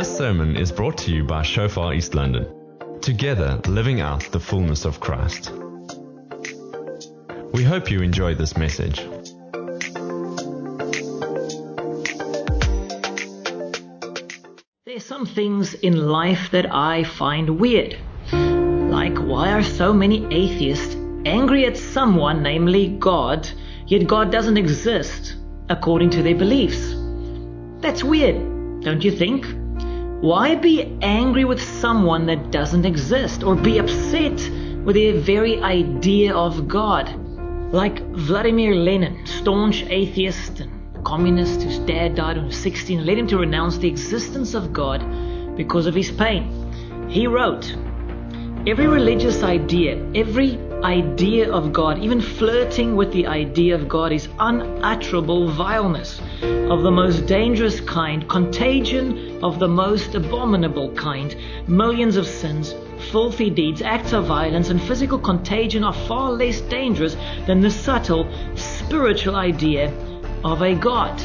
This sermon is brought to you by Shofar East London. Together, living out the fullness of Christ. We hope you enjoy this message. There's some things in life that I find weird. Like, why are so many atheists angry at someone, namely God, yet God doesn't exist according to their beliefs? That's weird, don't you think? Why be angry with someone that doesn't exist or be upset with the very idea of God? Like Vladimir Lenin, staunch atheist and communist whose dad died when he was 16 led him to renounce the existence of God because of his pain. He wrote, Every religious idea, every idea of God, even flirting with the idea of God, is unutterable vileness of the most dangerous kind, contagion of the most abominable kind. Millions of sins, filthy deeds, acts of violence, and physical contagion are far less dangerous than the subtle spiritual idea of a God.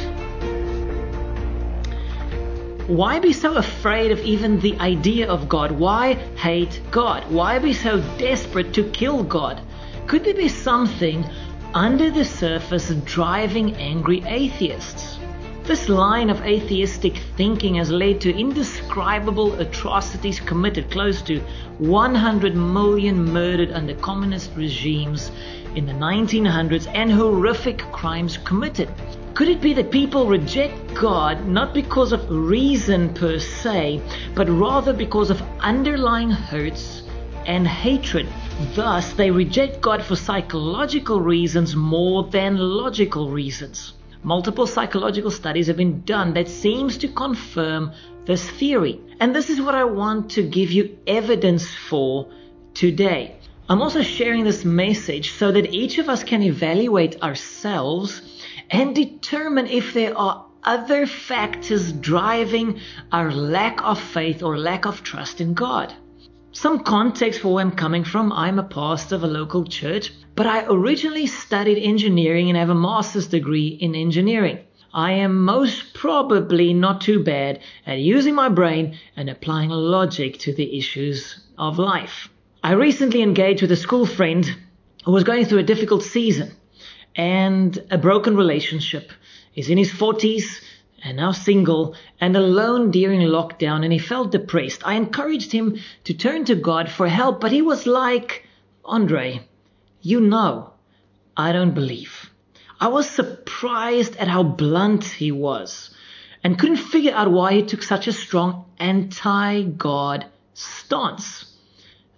Why be so afraid of even the idea of God? Why hate God? Why be so desperate to kill God? Could there be something under the surface driving angry atheists? This line of atheistic thinking has led to indescribable atrocities committed, close to 100 million murdered under communist regimes in the 1900s, and horrific crimes committed. Could it be that people reject God not because of reason per se, but rather because of underlying hurts and hatred? Thus, they reject God for psychological reasons more than logical reasons. Multiple psychological studies have been done that seems to confirm this theory. And this is what I want to give you evidence for today. I'm also sharing this message so that each of us can evaluate ourselves and determine if there are other factors driving our lack of faith or lack of trust in God. Some context for where I'm coming from. I'm a pastor of a local church, but I originally studied engineering and have a master's degree in engineering. I am most probably not too bad at using my brain and applying logic to the issues of life. I recently engaged with a school friend who was going through a difficult season and a broken relationship. He's in his 40s and now single and alone during lockdown and he felt depressed. I encouraged him to turn to God for help, but he was like, Andre, you know, I don't believe. I was surprised at how blunt he was and couldn't figure out why he took such a strong anti God stance.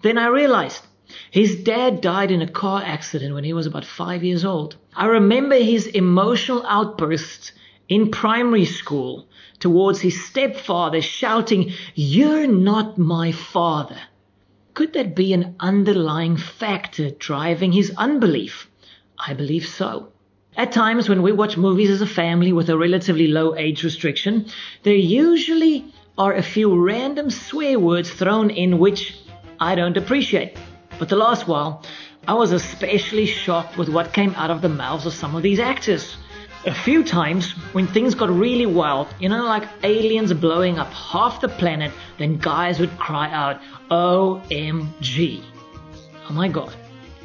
Then I realized his dad died in a car accident when he was about five years old. I remember his emotional outbursts in primary school towards his stepfather shouting, You're not my father. Could that be an underlying factor driving his unbelief? I believe so. At times when we watch movies as a family with a relatively low age restriction, there usually are a few random swear words thrown in which I don't appreciate. But the last while, I was especially shocked with what came out of the mouths of some of these actors. A few times, when things got really wild, you know, like aliens blowing up half the planet, then guys would cry out, OMG. Oh my god.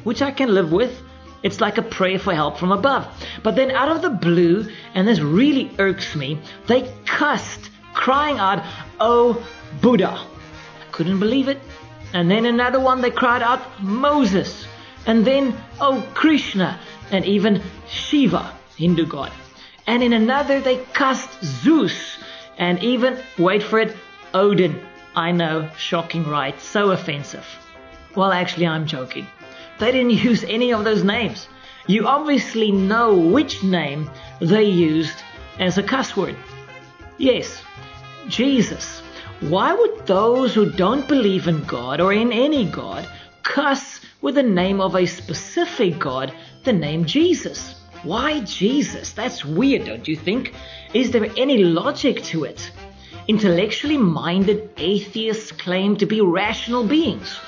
Which I can live with. It's like a prayer for help from above. But then out of the blue, and this really irks me, they cussed, crying out, Oh Buddha. I couldn't believe it. And then another one they cried out, Moses. And then, oh Krishna, and even Shiva, Hindu god. And in another they cussed Zeus, and even, wait for it, Odin. I know, shocking, right? So offensive. Well, actually, I'm joking. They didn't use any of those names. You obviously know which name they used as a cuss word. Yes, Jesus. Why would those who don't believe in God or in any God cuss with the name of a specific God, the name Jesus? Why Jesus? That's weird, don't you think? Is there any logic to it? Intellectually minded atheists claim to be rational beings.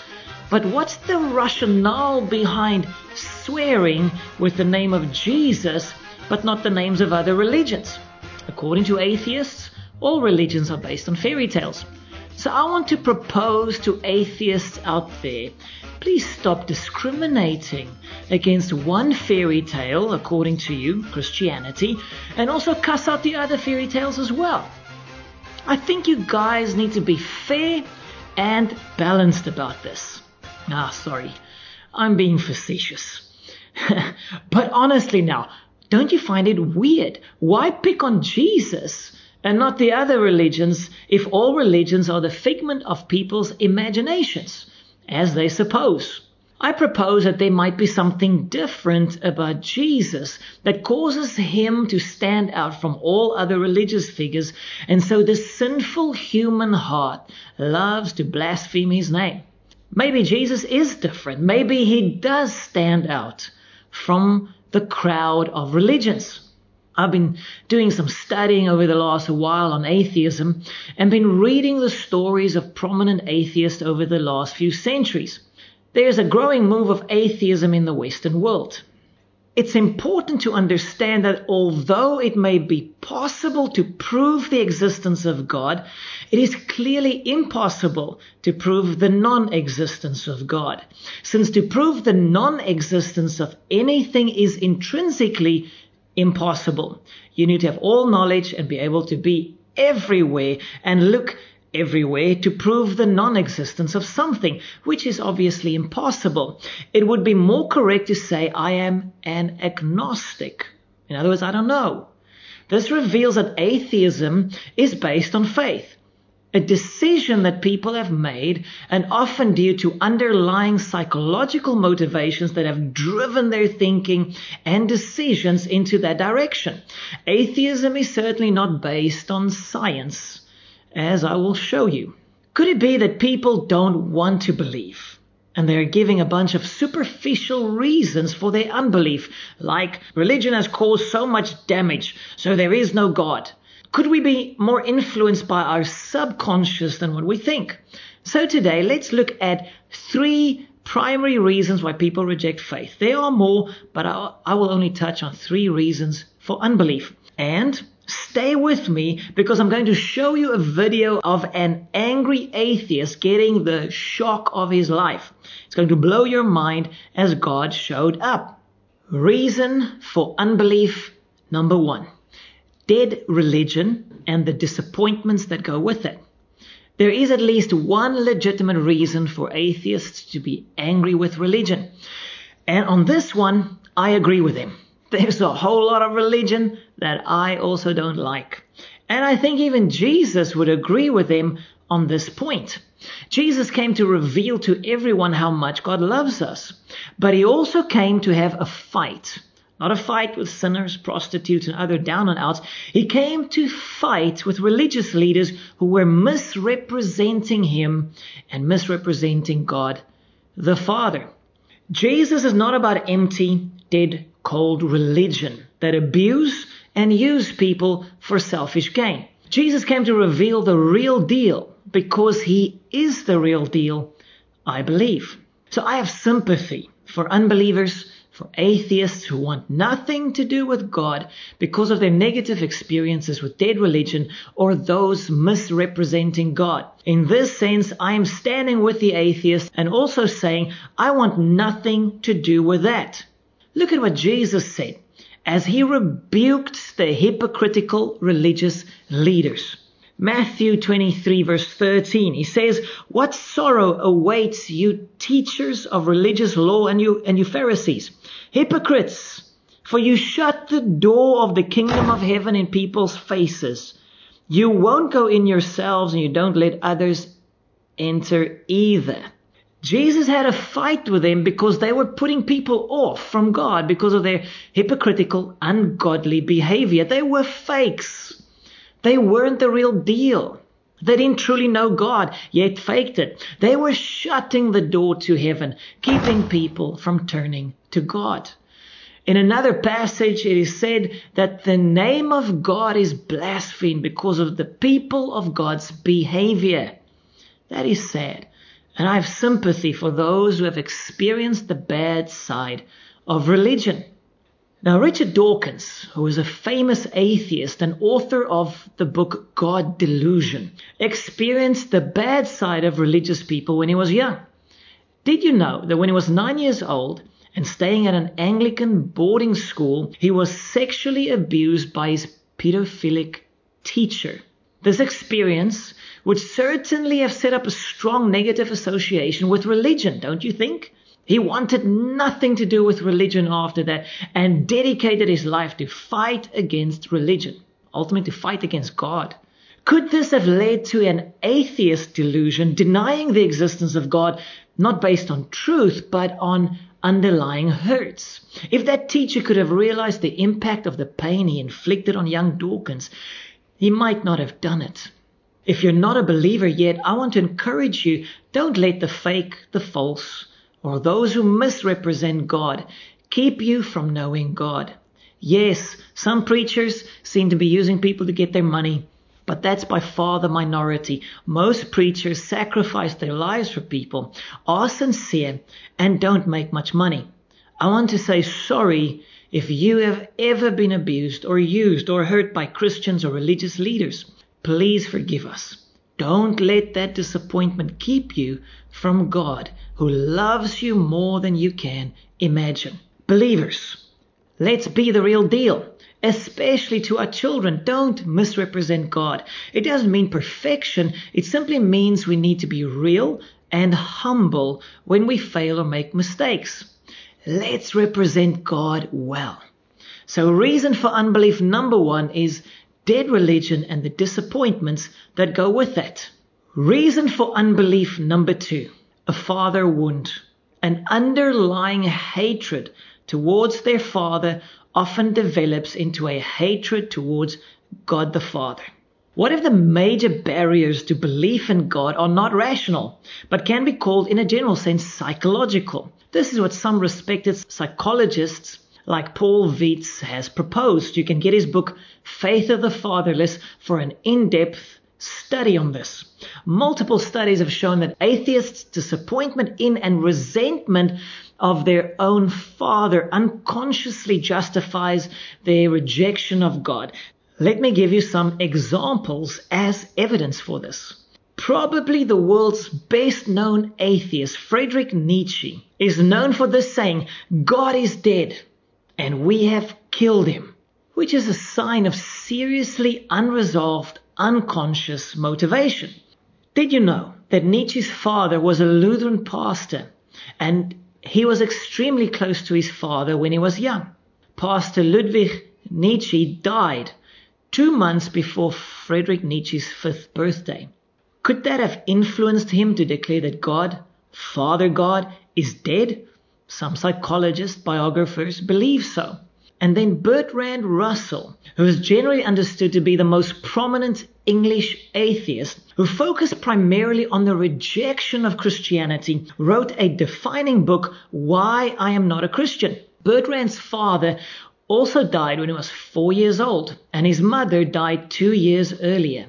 But what's the rationale behind swearing with the name of Jesus but not the names of other religions? According to atheists, all religions are based on fairy tales. So I want to propose to atheists out there please stop discriminating against one fairy tale, according to you, Christianity, and also cuss out the other fairy tales as well. I think you guys need to be fair and balanced about this. Ah, sorry, I'm being facetious. but honestly, now, don't you find it weird? Why pick on Jesus and not the other religions if all religions are the figment of people's imaginations, as they suppose? I propose that there might be something different about Jesus that causes him to stand out from all other religious figures, and so the sinful human heart loves to blaspheme his name. Maybe Jesus is different. Maybe he does stand out from the crowd of religions. I've been doing some studying over the last while on atheism and been reading the stories of prominent atheists over the last few centuries. There's a growing move of atheism in the Western world. It's important to understand that although it may be possible to prove the existence of God, it is clearly impossible to prove the non existence of God. Since to prove the non existence of anything is intrinsically impossible. You need to have all knowledge and be able to be everywhere and look everywhere to prove the non existence of something, which is obviously impossible. It would be more correct to say, I am an agnostic. In other words, I don't know. This reveals that atheism is based on faith a decision that people have made, and often due to underlying psychological motivations that have driven their thinking and decisions into that direction. Atheism is certainly not based on science, as I will show you. Could it be that people don't want to believe? And they're giving a bunch of superficial reasons for their unbelief, like religion has caused so much damage, so there is no God. Could we be more influenced by our subconscious than what we think? So today, let's look at three primary reasons why people reject faith. There are more, but I will only touch on three reasons for unbelief. And stay with me because I'm going to show you a video of an angry atheist getting the shock of his life. It's going to blow your mind as God showed up. Reason for unbelief number one dead religion and the disappointments that go with it. There is at least one legitimate reason for atheists to be angry with religion. And on this one, I agree with him. There's a whole lot of religion that I also don't like. And I think even Jesus would agree with him on this point. Jesus came to reveal to everyone how much God loves us, but he also came to have a fight not a fight with sinners, prostitutes, and other down and outs. He came to fight with religious leaders who were misrepresenting him and misrepresenting God the Father. Jesus is not about empty, dead, cold religion that abuse and use people for selfish gain. Jesus came to reveal the real deal because he is the real deal, I believe. So I have sympathy for unbelievers for atheists who want nothing to do with God because of their negative experiences with dead religion or those misrepresenting God. In this sense, I am standing with the atheist and also saying, I want nothing to do with that. Look at what Jesus said as he rebuked the hypocritical religious leaders. Matthew 23 verse 13. He says, What sorrow awaits you teachers of religious law and you, and you Pharisees, hypocrites, for you shut the door of the kingdom of heaven in people's faces. You won't go in yourselves and you don't let others enter either. Jesus had a fight with them because they were putting people off from God because of their hypocritical, ungodly behavior. They were fakes. They weren't the real deal. They didn't truly know God, yet faked it. They were shutting the door to heaven, keeping people from turning to God. In another passage, it is said that the name of God is blasphemed because of the people of God's behavior. That is sad. And I have sympathy for those who have experienced the bad side of religion. Now, Richard Dawkins, who is a famous atheist and author of the book God Delusion, experienced the bad side of religious people when he was young. Did you know that when he was nine years old and staying at an Anglican boarding school, he was sexually abused by his pedophilic teacher? This experience would certainly have set up a strong negative association with religion, don't you think? He wanted nothing to do with religion after that and dedicated his life to fight against religion, ultimately to fight against God. Could this have led to an atheist delusion, denying the existence of God, not based on truth, but on underlying hurts? If that teacher could have realized the impact of the pain he inflicted on young Dawkins, he might not have done it. If you're not a believer yet, I want to encourage you don't let the fake, the false, or those who misrepresent God keep you from knowing God. Yes, some preachers seem to be using people to get their money, but that's by far the minority. Most preachers sacrifice their lives for people, are sincere, and don't make much money. I want to say sorry if you have ever been abused or used or hurt by Christians or religious leaders. Please forgive us. Don't let that disappointment keep you from God, who loves you more than you can imagine. Believers, let's be the real deal, especially to our children. Don't misrepresent God. It doesn't mean perfection, it simply means we need to be real and humble when we fail or make mistakes. Let's represent God well. So, reason for unbelief number one is dead religion and the disappointments that go with that. Reason for unbelief number two a father wound. An underlying hatred towards their father often develops into a hatred towards God the Father. What if the major barriers to belief in God are not rational, but can be called, in a general sense, psychological? This is what some respected psychologists like Paul Vitz has proposed. You can get his book, Faith of the Fatherless, for an in depth study on this. Multiple studies have shown that atheists' disappointment in and resentment of their own father unconsciously justifies their rejection of God. Let me give you some examples as evidence for this. Probably the world's best known atheist, Friedrich Nietzsche, is known for this saying, God is dead and we have killed him, which is a sign of seriously unresolved, unconscious motivation. Did you know that Nietzsche's father was a Lutheran pastor and he was extremely close to his father when he was young? Pastor Ludwig Nietzsche died two months before Friedrich Nietzsche's fifth birthday. Could that have influenced him to declare that God, Father God, is dead some psychologists, biographers believe so. And then Bertrand Russell, who is generally understood to be the most prominent English atheist, who focused primarily on the rejection of Christianity, wrote a defining book, Why I Am Not a Christian. Bertrand's father also died when he was four years old, and his mother died two years earlier.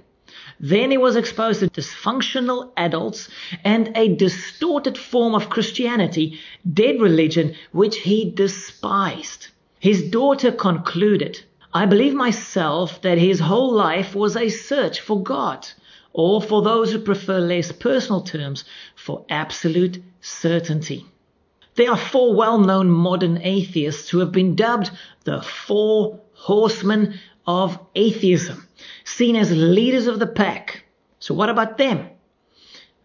Then he was exposed to dysfunctional adults and a distorted form of Christianity, dead religion, which he despised. His daughter concluded, I believe myself that his whole life was a search for God, or for those who prefer less personal terms, for absolute certainty. There are four well known modern atheists who have been dubbed the Four Horsemen of Atheism seen as leaders of the pack. So what about them?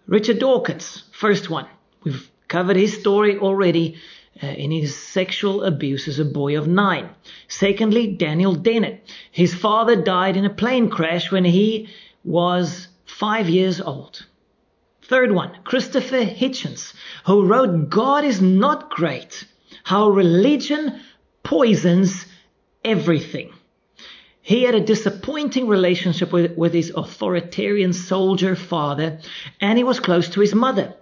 Richard Dawkins, first one. We've covered his story already uh, in his sexual abuse as a boy of nine. Secondly, Daniel Dennett. His father died in a plane crash when he was five years old. Third one, Christopher Hitchens, who wrote God is not great, how religion poisons everything. He had a disappointing relationship with, with his authoritarian soldier father, and he was close to his mother.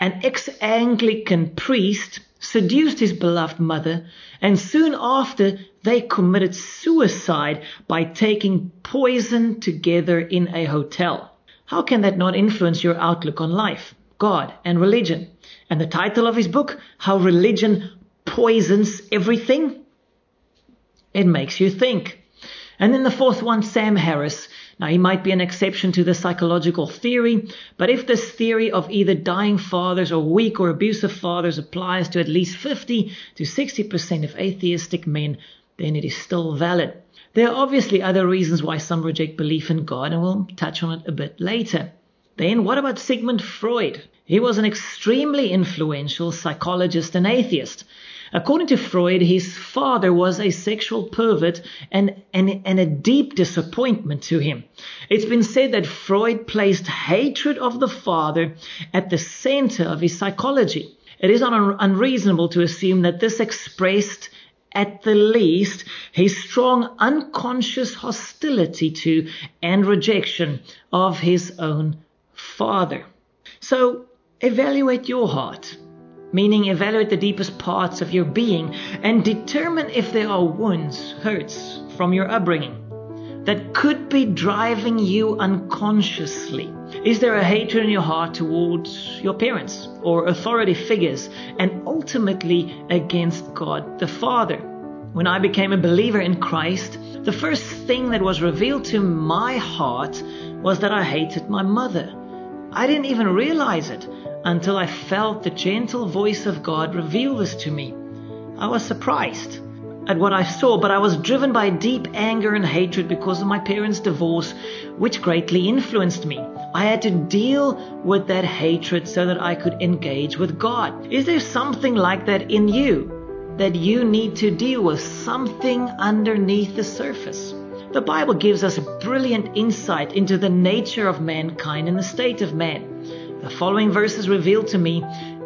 An ex Anglican priest seduced his beloved mother, and soon after they committed suicide by taking poison together in a hotel. How can that not influence your outlook on life, God, and religion? And the title of his book, How Religion Poisons Everything? It makes you think. And then the fourth one, Sam Harris. Now, he might be an exception to the psychological theory, but if this theory of either dying fathers or weak or abusive fathers applies to at least 50 to 60% of atheistic men, then it is still valid. There are obviously other reasons why some reject belief in God, and we'll touch on it a bit later. Then, what about Sigmund Freud? He was an extremely influential psychologist and atheist. According to Freud, his father was a sexual pervert and, and, and a deep disappointment to him. It's been said that Freud placed hatred of the father at the center of his psychology. It is un- unreasonable to assume that this expressed at the least his strong unconscious hostility to and rejection of his own father. So evaluate your heart meaning evaluate the deepest parts of your being and determine if there are wounds, hurts from your upbringing that could be driving you unconsciously. Is there a hatred in your heart towards your parents or authority figures and ultimately against God the Father? When I became a believer in Christ, the first thing that was revealed to my heart was that I hated my mother. I didn't even realize it until I felt the gentle voice of God reveal this to me. I was surprised at what I saw, but I was driven by deep anger and hatred because of my parents' divorce, which greatly influenced me. I had to deal with that hatred so that I could engage with God. Is there something like that in you that you need to deal with? Something underneath the surface? The Bible gives us a brilliant insight into the nature of mankind and the state of man. The following verses reveal to me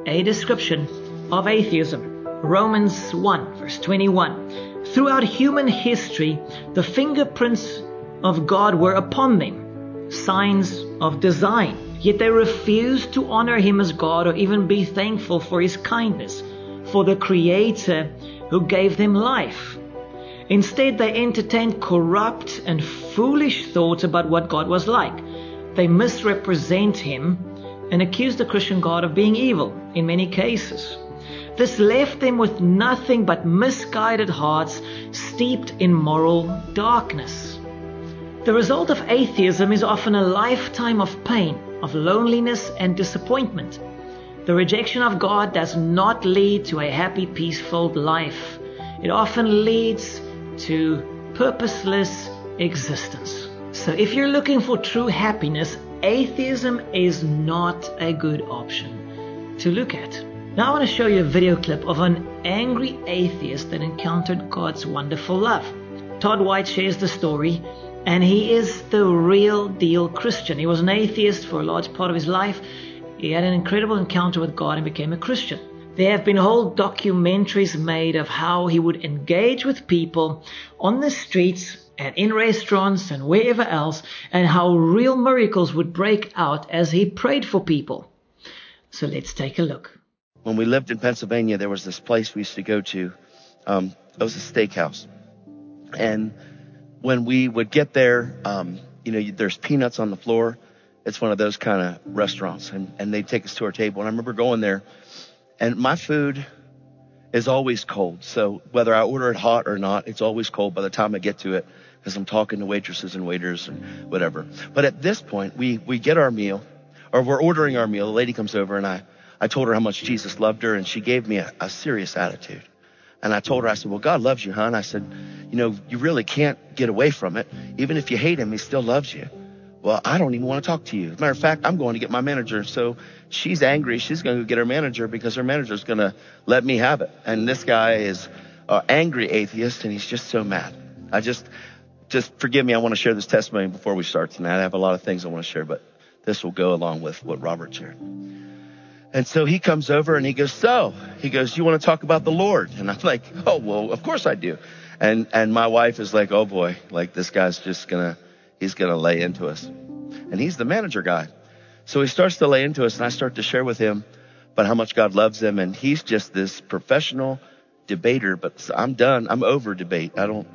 a description of atheism. Romans 1, verse 21. Throughout human history, the fingerprints of God were upon them, signs of design. Yet they refused to honor Him as God or even be thankful for His kindness, for the Creator who gave them life. Instead, they entertained corrupt and foolish thoughts about what God was like. They misrepresent Him and accuse the Christian God of being evil in many cases. This left them with nothing but misguided hearts steeped in moral darkness. The result of atheism is often a lifetime of pain, of loneliness and disappointment. The rejection of God does not lead to a happy, peaceful life. It often leads to purposeless existence. So if you're looking for true happiness, atheism is not a good option to look at. Now I want to show you a video clip of an angry atheist that encountered God's wonderful love. Todd White shares the story, and he is the real deal Christian. He was an atheist for a large part of his life. He had an incredible encounter with God and became a Christian. There have been whole documentaries made of how he would engage with people on the streets and in restaurants and wherever else, and how real miracles would break out as he prayed for people. So let's take a look. When we lived in Pennsylvania, there was this place we used to go to. Um, it was a steakhouse. And when we would get there, um, you know, there's peanuts on the floor. It's one of those kind of restaurants. And, and they'd take us to our table. And I remember going there, and my food is always cold. So whether I order it hot or not, it's always cold by the time I get to it because I'm talking to waitresses and waiters and whatever. But at this point, we, we get our meal or we're ordering our meal. The lady comes over and I, I told her how much Jesus loved her and she gave me a, a serious attitude. And I told her, I said, well, God loves you, hon. I said, you know, you really can't get away from it. Even if you hate him, he still loves you. Well, I don't even want to talk to you. Matter of fact, I'm going to get my manager. So she's angry. She's going to get her manager because her manager's going to let me have it. And this guy is an angry atheist and he's just so mad. I just, just forgive me. I want to share this testimony before we start tonight. I have a lot of things I want to share, but this will go along with what Robert shared. And so he comes over and he goes, so he goes, you want to talk about the Lord? And I'm like, oh, well, of course I do. And, and my wife is like, oh boy, like this guy's just gonna, he's gonna lay into us. And he's the manager guy. So he starts to lay into us and I start to share with him about how much God loves him. And he's just this professional debater, but I'm done. I'm over debate. I don't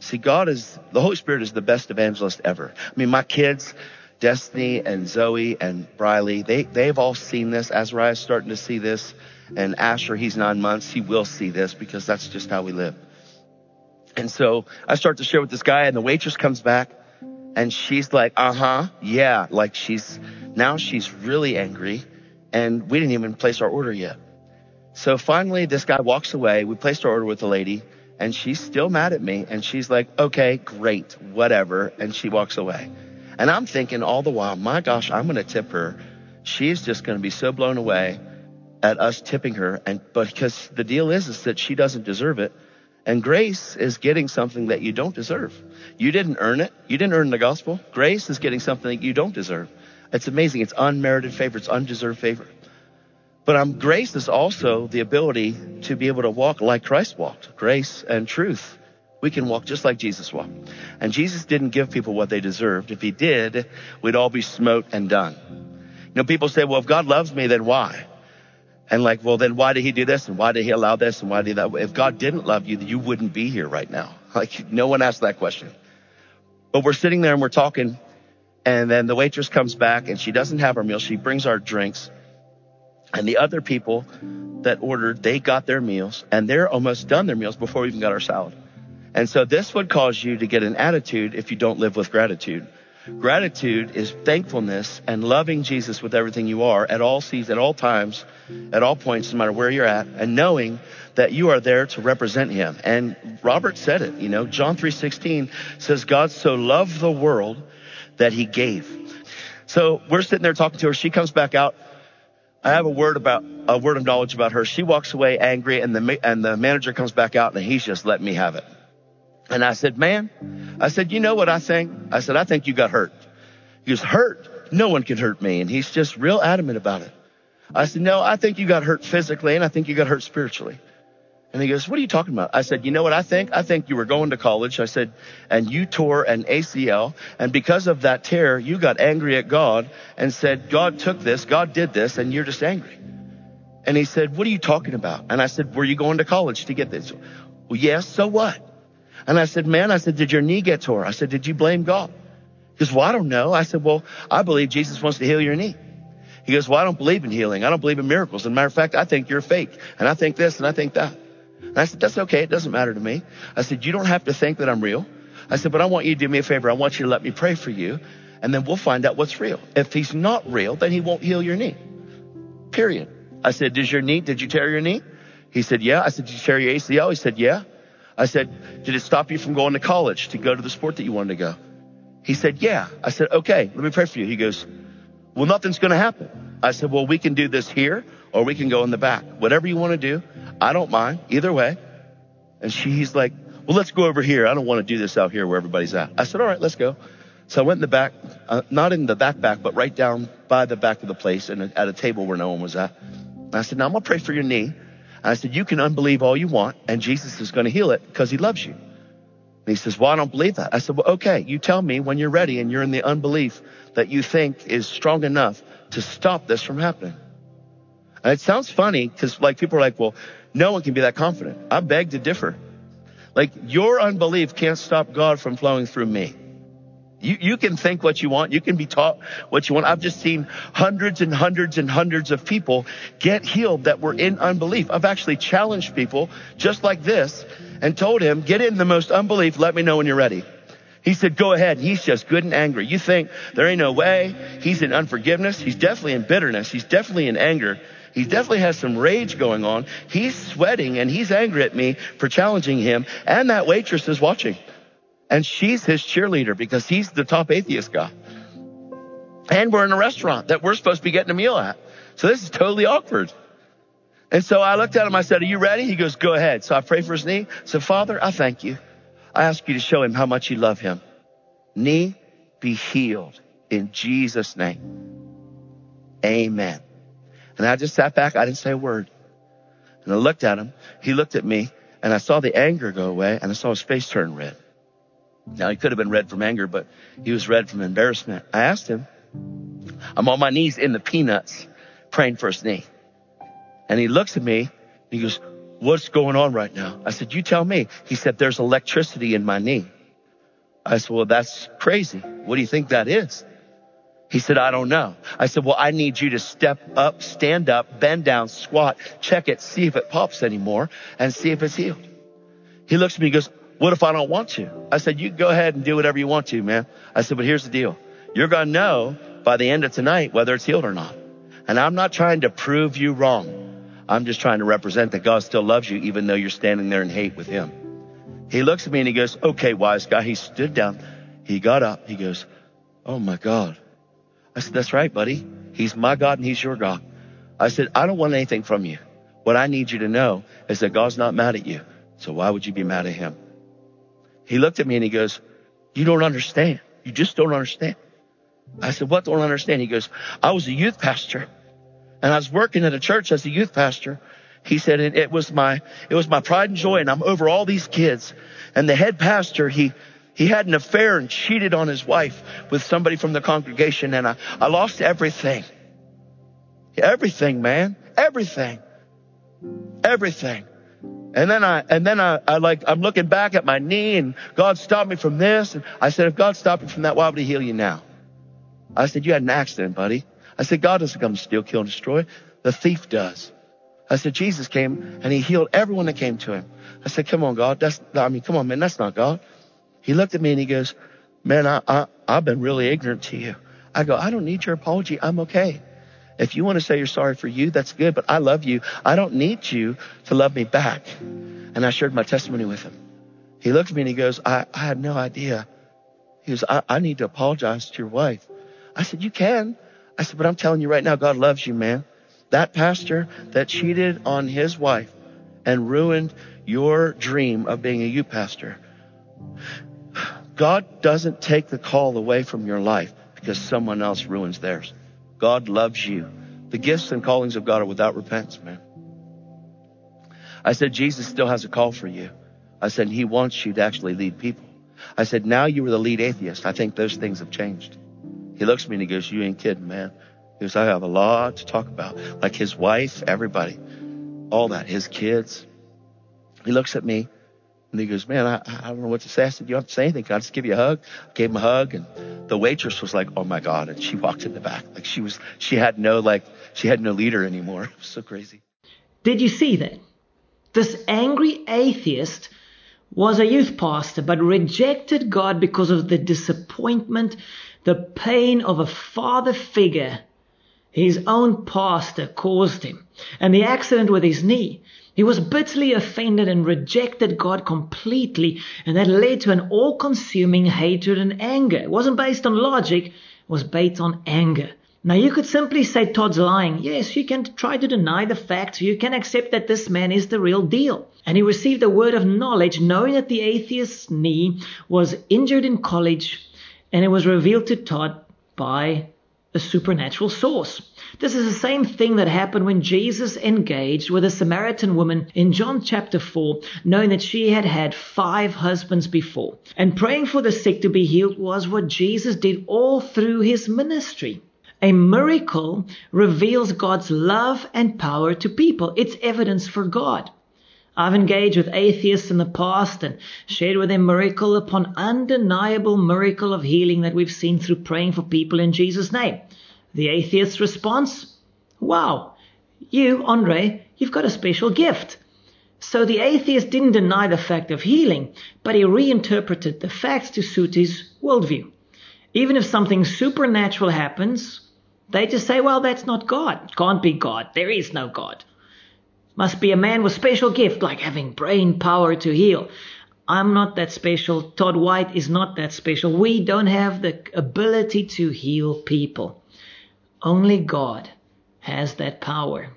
see God is the Holy Spirit is the best evangelist ever. I mean, my kids, Destiny and Zoe and Briley, they, they've all seen this. Azariah's starting to see this. And Asher, he's nine months. He will see this because that's just how we live. And so I start to share with this guy and the waitress comes back and she's like, uh huh, yeah. Like she's, now she's really angry and we didn't even place our order yet. So finally this guy walks away. We placed our order with the lady and she's still mad at me and she's like, okay, great, whatever. And she walks away. And I'm thinking all the while, my gosh, I'm going to tip her. She's just going to be so blown away at us tipping her. And, but because the deal is, is that she doesn't deserve it. And grace is getting something that you don't deserve. You didn't earn it. You didn't earn the gospel. Grace is getting something that you don't deserve. It's amazing. It's unmerited favor. It's undeserved favor. But um, grace is also the ability to be able to walk like Christ walked. Grace and truth. We can walk just like Jesus walked. And Jesus didn't give people what they deserved. If he did, we'd all be smote and done. You know, people say, well, if God loves me, then why? And like, well, then why did he do this? And why did he allow this? And why did that? If God didn't love you, you wouldn't be here right now. Like, no one asked that question. But we're sitting there and we're talking. And then the waitress comes back and she doesn't have our meal. She brings our drinks. And the other people that ordered, they got their meals and they're almost done their meals before we even got our salad. And so this would cause you to get an attitude if you don't live with gratitude. Gratitude is thankfulness and loving Jesus with everything you are at all seasons, at all times, at all points, no matter where you're at, and knowing that you are there to represent him. And Robert said it, you know, John 3.16 says God so loved the world that he gave. So we're sitting there talking to her. She comes back out. I have a word about, a word of knowledge about her. She walks away angry and the, and the manager comes back out and he's just letting me have it. And I said, man, I said, you know what I think? I said, I think you got hurt. He goes, hurt? No one can hurt me. And he's just real adamant about it. I said, no, I think you got hurt physically and I think you got hurt spiritually. And he goes, what are you talking about? I said, you know what I think? I think you were going to college. I said, and you tore an ACL. And because of that tear, you got angry at God and said, God took this, God did this, and you're just angry. And he said, what are you talking about? And I said, were you going to college to get this? Well, yes. So what? And I said, man, I said, did your knee get tore? I said, did you blame God? He goes, well, I don't know. I said, well, I believe Jesus wants to heal your knee. He goes, well, I don't believe in healing. I don't believe in miracles. As a matter of fact, I think you're fake. And I think this and I think that. And I said, that's okay. It doesn't matter to me. I said, you don't have to think that I'm real. I said, but I want you to do me a favor. I want you to let me pray for you. And then we'll find out what's real. If he's not real, then he won't heal your knee. Period. I said, does your knee, did you tear your knee? He said, yeah. I said, did you tear your ACL? He said, yeah. I said, did it stop you from going to college to go to the sport that you wanted to go? He said, yeah. I said, okay, let me pray for you. He goes, well, nothing's going to happen. I said, well, we can do this here or we can go in the back. Whatever you want to do. I don't mind either way. And she's like, well, let's go over here. I don't want to do this out here where everybody's at. I said, all right, let's go. So I went in the back, uh, not in the back back, but right down by the back of the place and at a table where no one was at. And I said, now I'm going to pray for your knee. I said, you can unbelieve all you want and Jesus is going to heal it because he loves you. And he says, well, I don't believe that. I said, well, okay, you tell me when you're ready and you're in the unbelief that you think is strong enough to stop this from happening. And it sounds funny because like people are like, well, no one can be that confident. I beg to differ. Like your unbelief can't stop God from flowing through me. You, you can think what you want. You can be taught what you want. I've just seen hundreds and hundreds and hundreds of people get healed that were in unbelief. I've actually challenged people just like this and told him, get in the most unbelief. Let me know when you're ready. He said, go ahead. He's just good and angry. You think there ain't no way. He's in unforgiveness. He's definitely in bitterness. He's definitely in anger. He definitely has some rage going on. He's sweating and he's angry at me for challenging him. And that waitress is watching. And she's his cheerleader because he's the top atheist guy. And we're in a restaurant that we're supposed to be getting a meal at. So this is totally awkward. And so I looked at him. I said, are you ready? He goes, go ahead. So I pray for his knee. So Father, I thank you. I ask you to show him how much you love him. Knee be healed in Jesus name. Amen. And I just sat back. I didn't say a word. And I looked at him. He looked at me and I saw the anger go away and I saw his face turn red. Now he could have been red from anger, but he was red from embarrassment. I asked him, I'm on my knees in the peanuts praying for his knee. And he looks at me and he goes, what's going on right now? I said, you tell me. He said, there's electricity in my knee. I said, well, that's crazy. What do you think that is? He said, I don't know. I said, well, I need you to step up, stand up, bend down, squat, check it, see if it pops anymore and see if it's healed. He looks at me and goes, what if I don't want to? I said, you go ahead and do whatever you want to, man. I said, but here's the deal. You're going to know by the end of tonight whether it's healed or not. And I'm not trying to prove you wrong. I'm just trying to represent that God still loves you even though you're standing there in hate with him. He looks at me and he goes, okay, wise guy. He stood down. He got up. He goes, oh my God. I said, that's right, buddy. He's my God and he's your God. I said, I don't want anything from you. What I need you to know is that God's not mad at you. So why would you be mad at him? He looked at me and he goes, you don't understand. You just don't understand. I said, what don't I understand? He goes, I was a youth pastor and I was working at a church as a youth pastor. He said, it, it was my, it was my pride and joy and I'm over all these kids. And the head pastor, he, he had an affair and cheated on his wife with somebody from the congregation and I, I lost everything. Everything, man. Everything. Everything. And then I, and then I, I like, I'm looking back at my knee and God stopped me from this. And I said, if God stopped me from that, why would he heal you now? I said, you had an accident, buddy. I said, God doesn't come to steal, kill, and destroy. The thief does. I said, Jesus came and he healed everyone that came to him. I said, come on, God. That's, I mean, come on, man. That's not God. He looked at me and he goes, man, I, I, I've been really ignorant to you. I go, I don't need your apology. I'm okay. If you want to say you're sorry for you, that's good, but I love you. I don't need you to love me back. And I shared my testimony with him. He looked at me and he goes, I, I had no idea. He goes, I, I need to apologize to your wife. I said, you can. I said, but I'm telling you right now, God loves you, man. That pastor that cheated on his wife and ruined your dream of being a youth pastor. God doesn't take the call away from your life because someone else ruins theirs. God loves you. The gifts and callings of God are without repentance, man. I said, Jesus still has a call for you. I said, he wants you to actually lead people. I said, now you were the lead atheist. I think those things have changed. He looks at me and he goes, you ain't kidding, man. He goes, I have a lot to talk about. Like his wife, everybody, all that, his kids. He looks at me and he goes, man, I, I don't know what to say. I said, you don't have to say anything. Can I just give you a hug? I gave him a hug and the waitress was like, oh my God. And she walked in the back. Like she was, she had no, like, she had no leader anymore. It was so crazy. Did you see that? This angry atheist was a youth pastor, but rejected God because of the disappointment, the pain of a father figure his own pastor caused him, and the accident with his knee. He was bitterly offended and rejected God completely, and that led to an all consuming hatred and anger. It wasn't based on logic, it was based on anger. Now, you could simply say Todd's lying. Yes, you can try to deny the facts. You can accept that this man is the real deal. And he received a word of knowledge, knowing that the atheist's knee was injured in college, and it was revealed to Todd by a supernatural source. This is the same thing that happened when Jesus engaged with a Samaritan woman in John chapter 4, knowing that she had had five husbands before. And praying for the sick to be healed was what Jesus did all through his ministry. A miracle reveals God's love and power to people. It's evidence for God. I've engaged with atheists in the past and shared with them miracle upon undeniable miracle of healing that we've seen through praying for people in Jesus' name. The atheist's response? Wow, you, Andre, you've got a special gift. So the atheist didn't deny the fact of healing, but he reinterpreted the facts to suit his worldview. Even if something supernatural happens, they just say, well, that's not God. Can't be God. There is no God. Must be a man with special gift, like having brain power to heal. I'm not that special. Todd White is not that special. We don't have the ability to heal people. Only God has that power.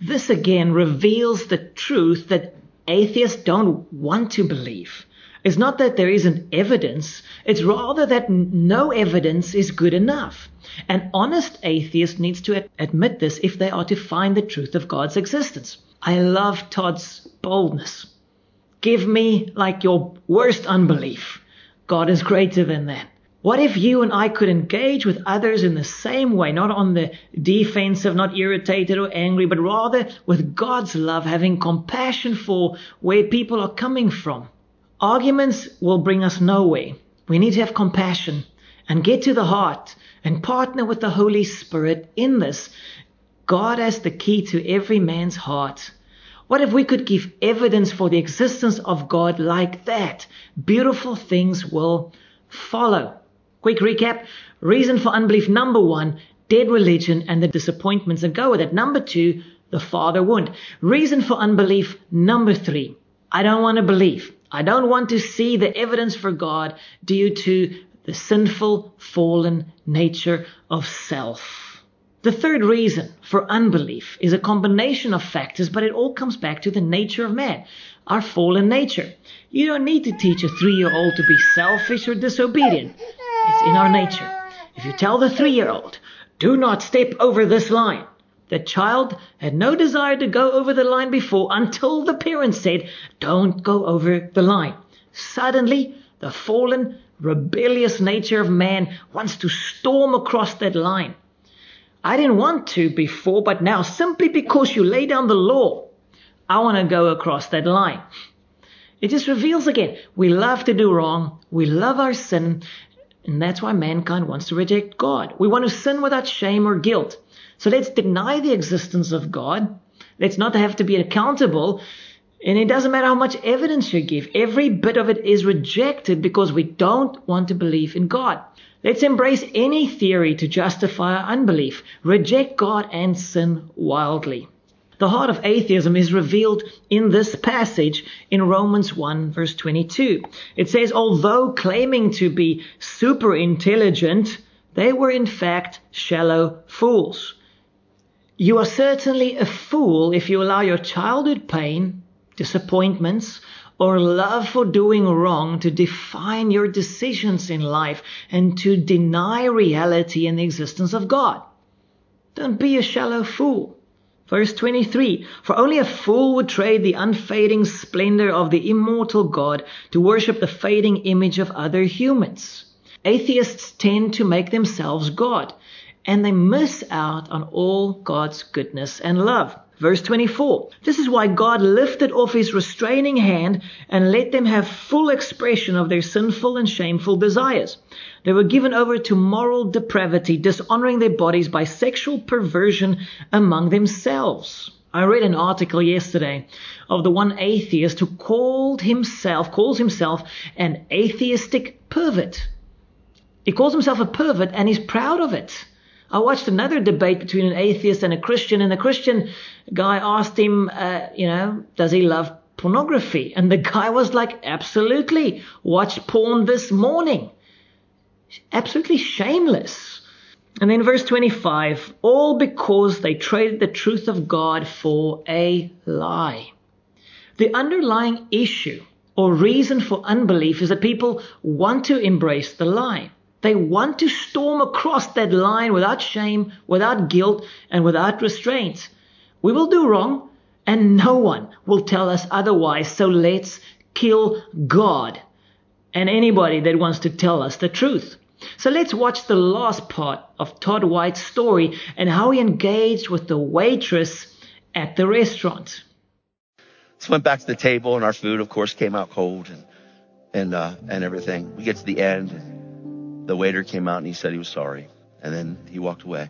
This again reveals the truth that atheists don't want to believe. It's not that there isn't evidence, it's rather that no evidence is good enough. An honest atheist needs to admit this if they are to find the truth of God's existence. I love Todd's boldness. Give me like your worst unbelief. God is greater than that. What if you and I could engage with others in the same way, not on the defensive, not irritated or angry, but rather with God's love, having compassion for where people are coming from? Arguments will bring us nowhere. We need to have compassion and get to the heart and partner with the Holy Spirit in this God has the key to every man's heart. What if we could give evidence for the existence of God like that? Beautiful things will follow. Quick recap. Reason for unbelief number one, dead religion and the disappointments that go with it. Number two, the father wound. Reason for unbelief number three, I don't want to believe. I don't want to see the evidence for God due to the sinful, fallen nature of self. The third reason for unbelief is a combination of factors, but it all comes back to the nature of man, our fallen nature. You don't need to teach a three year old to be selfish or disobedient. It's in our nature. If you tell the three year old, do not step over this line, the child had no desire to go over the line before until the parents said, Don't go over the line. Suddenly, the fallen, rebellious nature of man wants to storm across that line. I didn't want to before, but now, simply because you lay down the law, I want to go across that line. It just reveals again we love to do wrong, we love our sin, and that's why mankind wants to reject God. We want to sin without shame or guilt. So let's deny the existence of God. Let's not have to be accountable. And it doesn't matter how much evidence you give. Every bit of it is rejected because we don't want to believe in God. Let's embrace any theory to justify our unbelief. Reject God and sin wildly. The heart of atheism is revealed in this passage in Romans 1 verse 22. It says, although claiming to be super intelligent, they were in fact shallow fools. You are certainly a fool if you allow your childhood pain, disappointments, or love for doing wrong to define your decisions in life and to deny reality and the existence of God. Don't be a shallow fool. Verse 23 For only a fool would trade the unfading splendor of the immortal God to worship the fading image of other humans. Atheists tend to make themselves God and they miss out on all God's goodness and love. Verse 24. This is why God lifted off his restraining hand and let them have full expression of their sinful and shameful desires. They were given over to moral depravity, dishonoring their bodies by sexual perversion among themselves. I read an article yesterday of the one atheist who called himself, calls himself an atheistic pervert. He calls himself a pervert and he's proud of it. I watched another debate between an atheist and a Christian, and the Christian guy asked him, uh, you know, does he love pornography? And the guy was like, absolutely. Watched porn this morning. Absolutely shameless. And then verse 25, all because they traded the truth of God for a lie. The underlying issue or reason for unbelief is that people want to embrace the lie. They want to storm across that line without shame, without guilt, and without restraint. We will do wrong, and no one will tell us otherwise. So let's kill God and anybody that wants to tell us the truth. So let's watch the last part of Todd White's story and how he engaged with the waitress at the restaurant. So went back to the table, and our food, of course, came out cold and and uh, and everything. We get to the end the waiter came out and he said he was sorry. And then he walked away.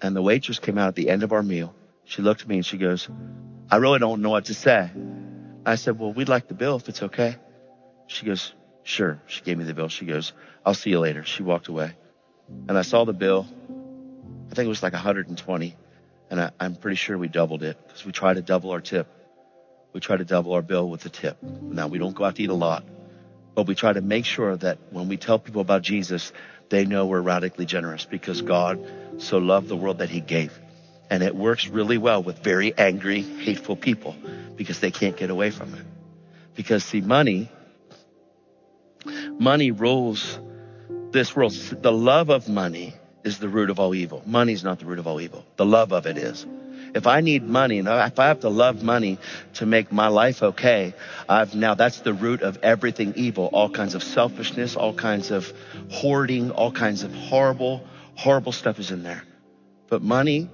And the waitress came out at the end of our meal. She looked at me and she goes, I really don't know what to say. I said, well, we'd like the bill if it's okay. She goes, sure. She gave me the bill. She goes, I'll see you later. She walked away. And I saw the bill. I think it was like 120. And I, am pretty sure we doubled it because we try to double our tip. We try to double our bill with the tip. Now we don't go out to eat a lot. But we try to make sure that when we tell people about Jesus, they know we're radically generous because God so loved the world that he gave. And it works really well with very angry, hateful people because they can't get away from it. Because see, money, money rules this world. The love of money is the root of all evil. Money is not the root of all evil. The love of it is. If I need money and if I have to love money to make my life okay, I've now that's the root of everything evil, all kinds of selfishness, all kinds of hoarding, all kinds of horrible, horrible stuff is in there. But money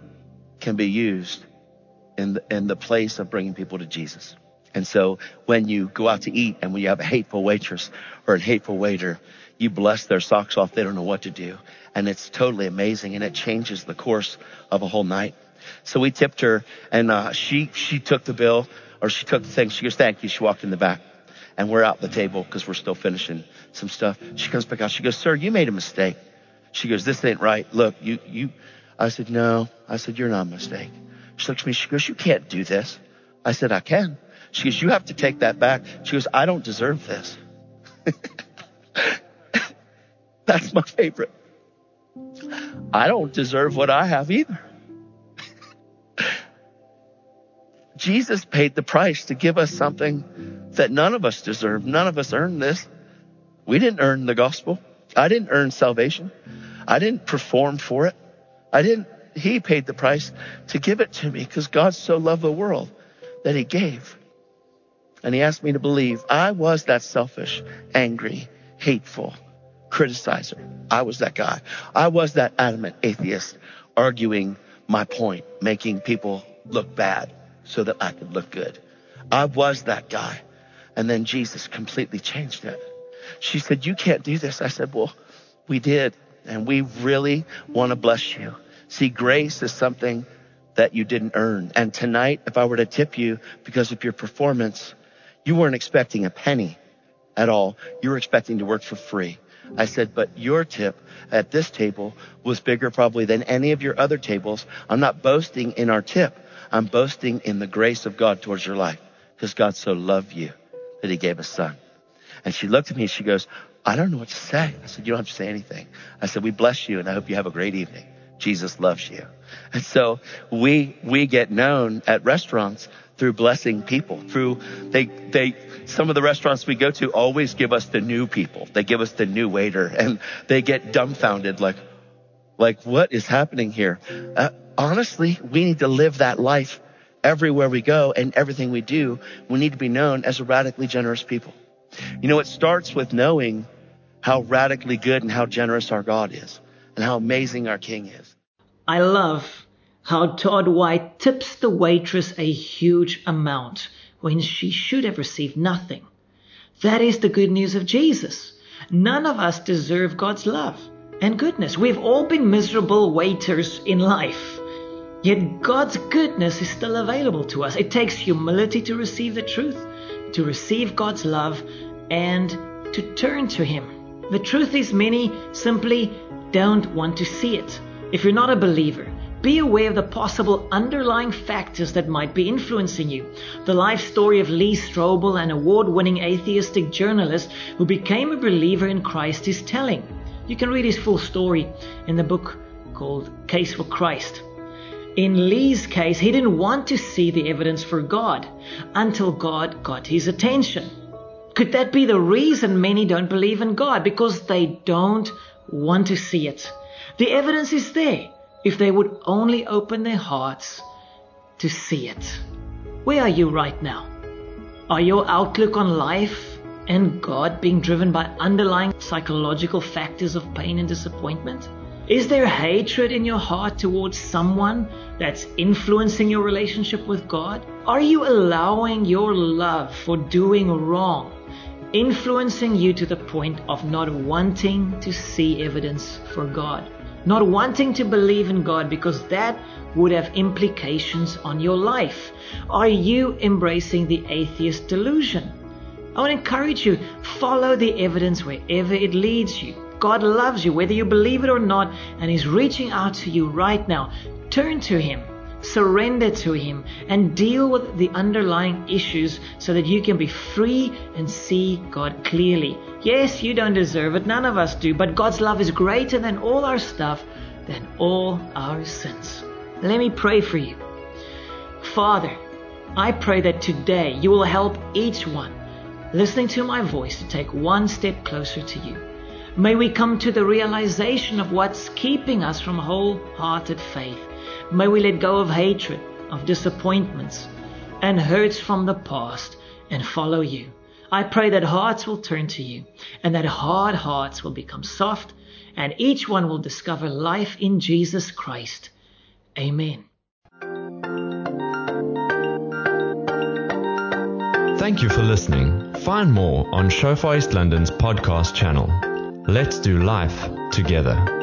can be used in the, in the place of bringing people to Jesus. And so when you go out to eat and when you have a hateful waitress or a hateful waiter, you bless their socks off. They don't know what to do. And it's totally amazing and it changes the course of a whole night. So we tipped her and, uh, she, she took the bill or she took the thing. She goes, thank you. She walked in the back and we're out the table because we're still finishing some stuff. She comes back out. She goes, sir, you made a mistake. She goes, this ain't right. Look, you, you, I said, no. I said, you're not a mistake. She looks at me. She goes, you can't do this. I said, I can. She goes, you have to take that back. She goes, I don't deserve this. That's my favorite. I don't deserve what I have either. Jesus paid the price to give us something that none of us deserve. None of us earned this. We didn't earn the gospel. I didn't earn salvation. I didn't perform for it. I didn't, he paid the price to give it to me because God so loved the world that he gave. And he asked me to believe I was that selfish, angry, hateful criticizer. I was that guy. I was that adamant atheist arguing my point, making people look bad so that I could look good. I was that guy. And then Jesus completely changed it. She said, you can't do this. I said, well, we did. And we really want to bless you. See, grace is something that you didn't earn. And tonight, if I were to tip you because of your performance, you weren't expecting a penny at all. You were expecting to work for free. I said, but your tip at this table was bigger probably than any of your other tables. I'm not boasting in our tip. I'm boasting in the grace of God towards your life because God so loved you that he gave a son. And she looked at me and she goes, I don't know what to say. I said, you don't have to say anything. I said, we bless you and I hope you have a great evening. Jesus loves you. And so we, we get known at restaurants through blessing people, through they, they, some of the restaurants we go to always give us the new people. They give us the new waiter and they get dumbfounded like, like what is happening here? Uh, honestly, we need to live that life everywhere we go and everything we do. We need to be known as a radically generous people. You know, it starts with knowing how radically good and how generous our God is and how amazing our King is. I love how Todd White tips the waitress a huge amount when she should have received nothing. That is the good news of Jesus. None of us deserve God's love and goodness. We've all been miserable waiters in life. Yet God's goodness is still available to us. It takes humility to receive the truth, to receive God's love, and to turn to Him. The truth is, many simply don't want to see it. If you're not a believer, be aware of the possible underlying factors that might be influencing you. The life story of Lee Strobel, an award winning atheistic journalist who became a believer in Christ, is telling. You can read his full story in the book called Case for Christ. In Lee's case, he didn't want to see the evidence for God until God got his attention. Could that be the reason many don't believe in God? Because they don't want to see it. The evidence is there if they would only open their hearts to see it. Where are you right now? Are your outlook on life and God being driven by underlying psychological factors of pain and disappointment? Is there hatred in your heart towards someone that's influencing your relationship with God? Are you allowing your love for doing wrong influencing you to the point of not wanting to see evidence for God? not wanting to believe in God because that would have implications on your life? Are you embracing the atheist delusion? I want to encourage you, follow the evidence wherever it leads you. God loves you, whether you believe it or not, and He's reaching out to you right now. Turn to Him surrender to Him, and deal with the underlying issues so that you can be free and see God clearly. Yes, you don't deserve it, none of us do, but God's love is greater than all our stuff, than all our sins. Let me pray for you. Father, I pray that today you will help each one listening to my voice to take one step closer to you. May we come to the realization of what's keeping us from wholehearted faith May we let go of hatred, of disappointments, and hurts from the past and follow you. I pray that hearts will turn to you and that hard hearts will become soft and each one will discover life in Jesus Christ. Amen. Thank you for listening. Find more on Shofar East London's podcast channel. Let's do life together.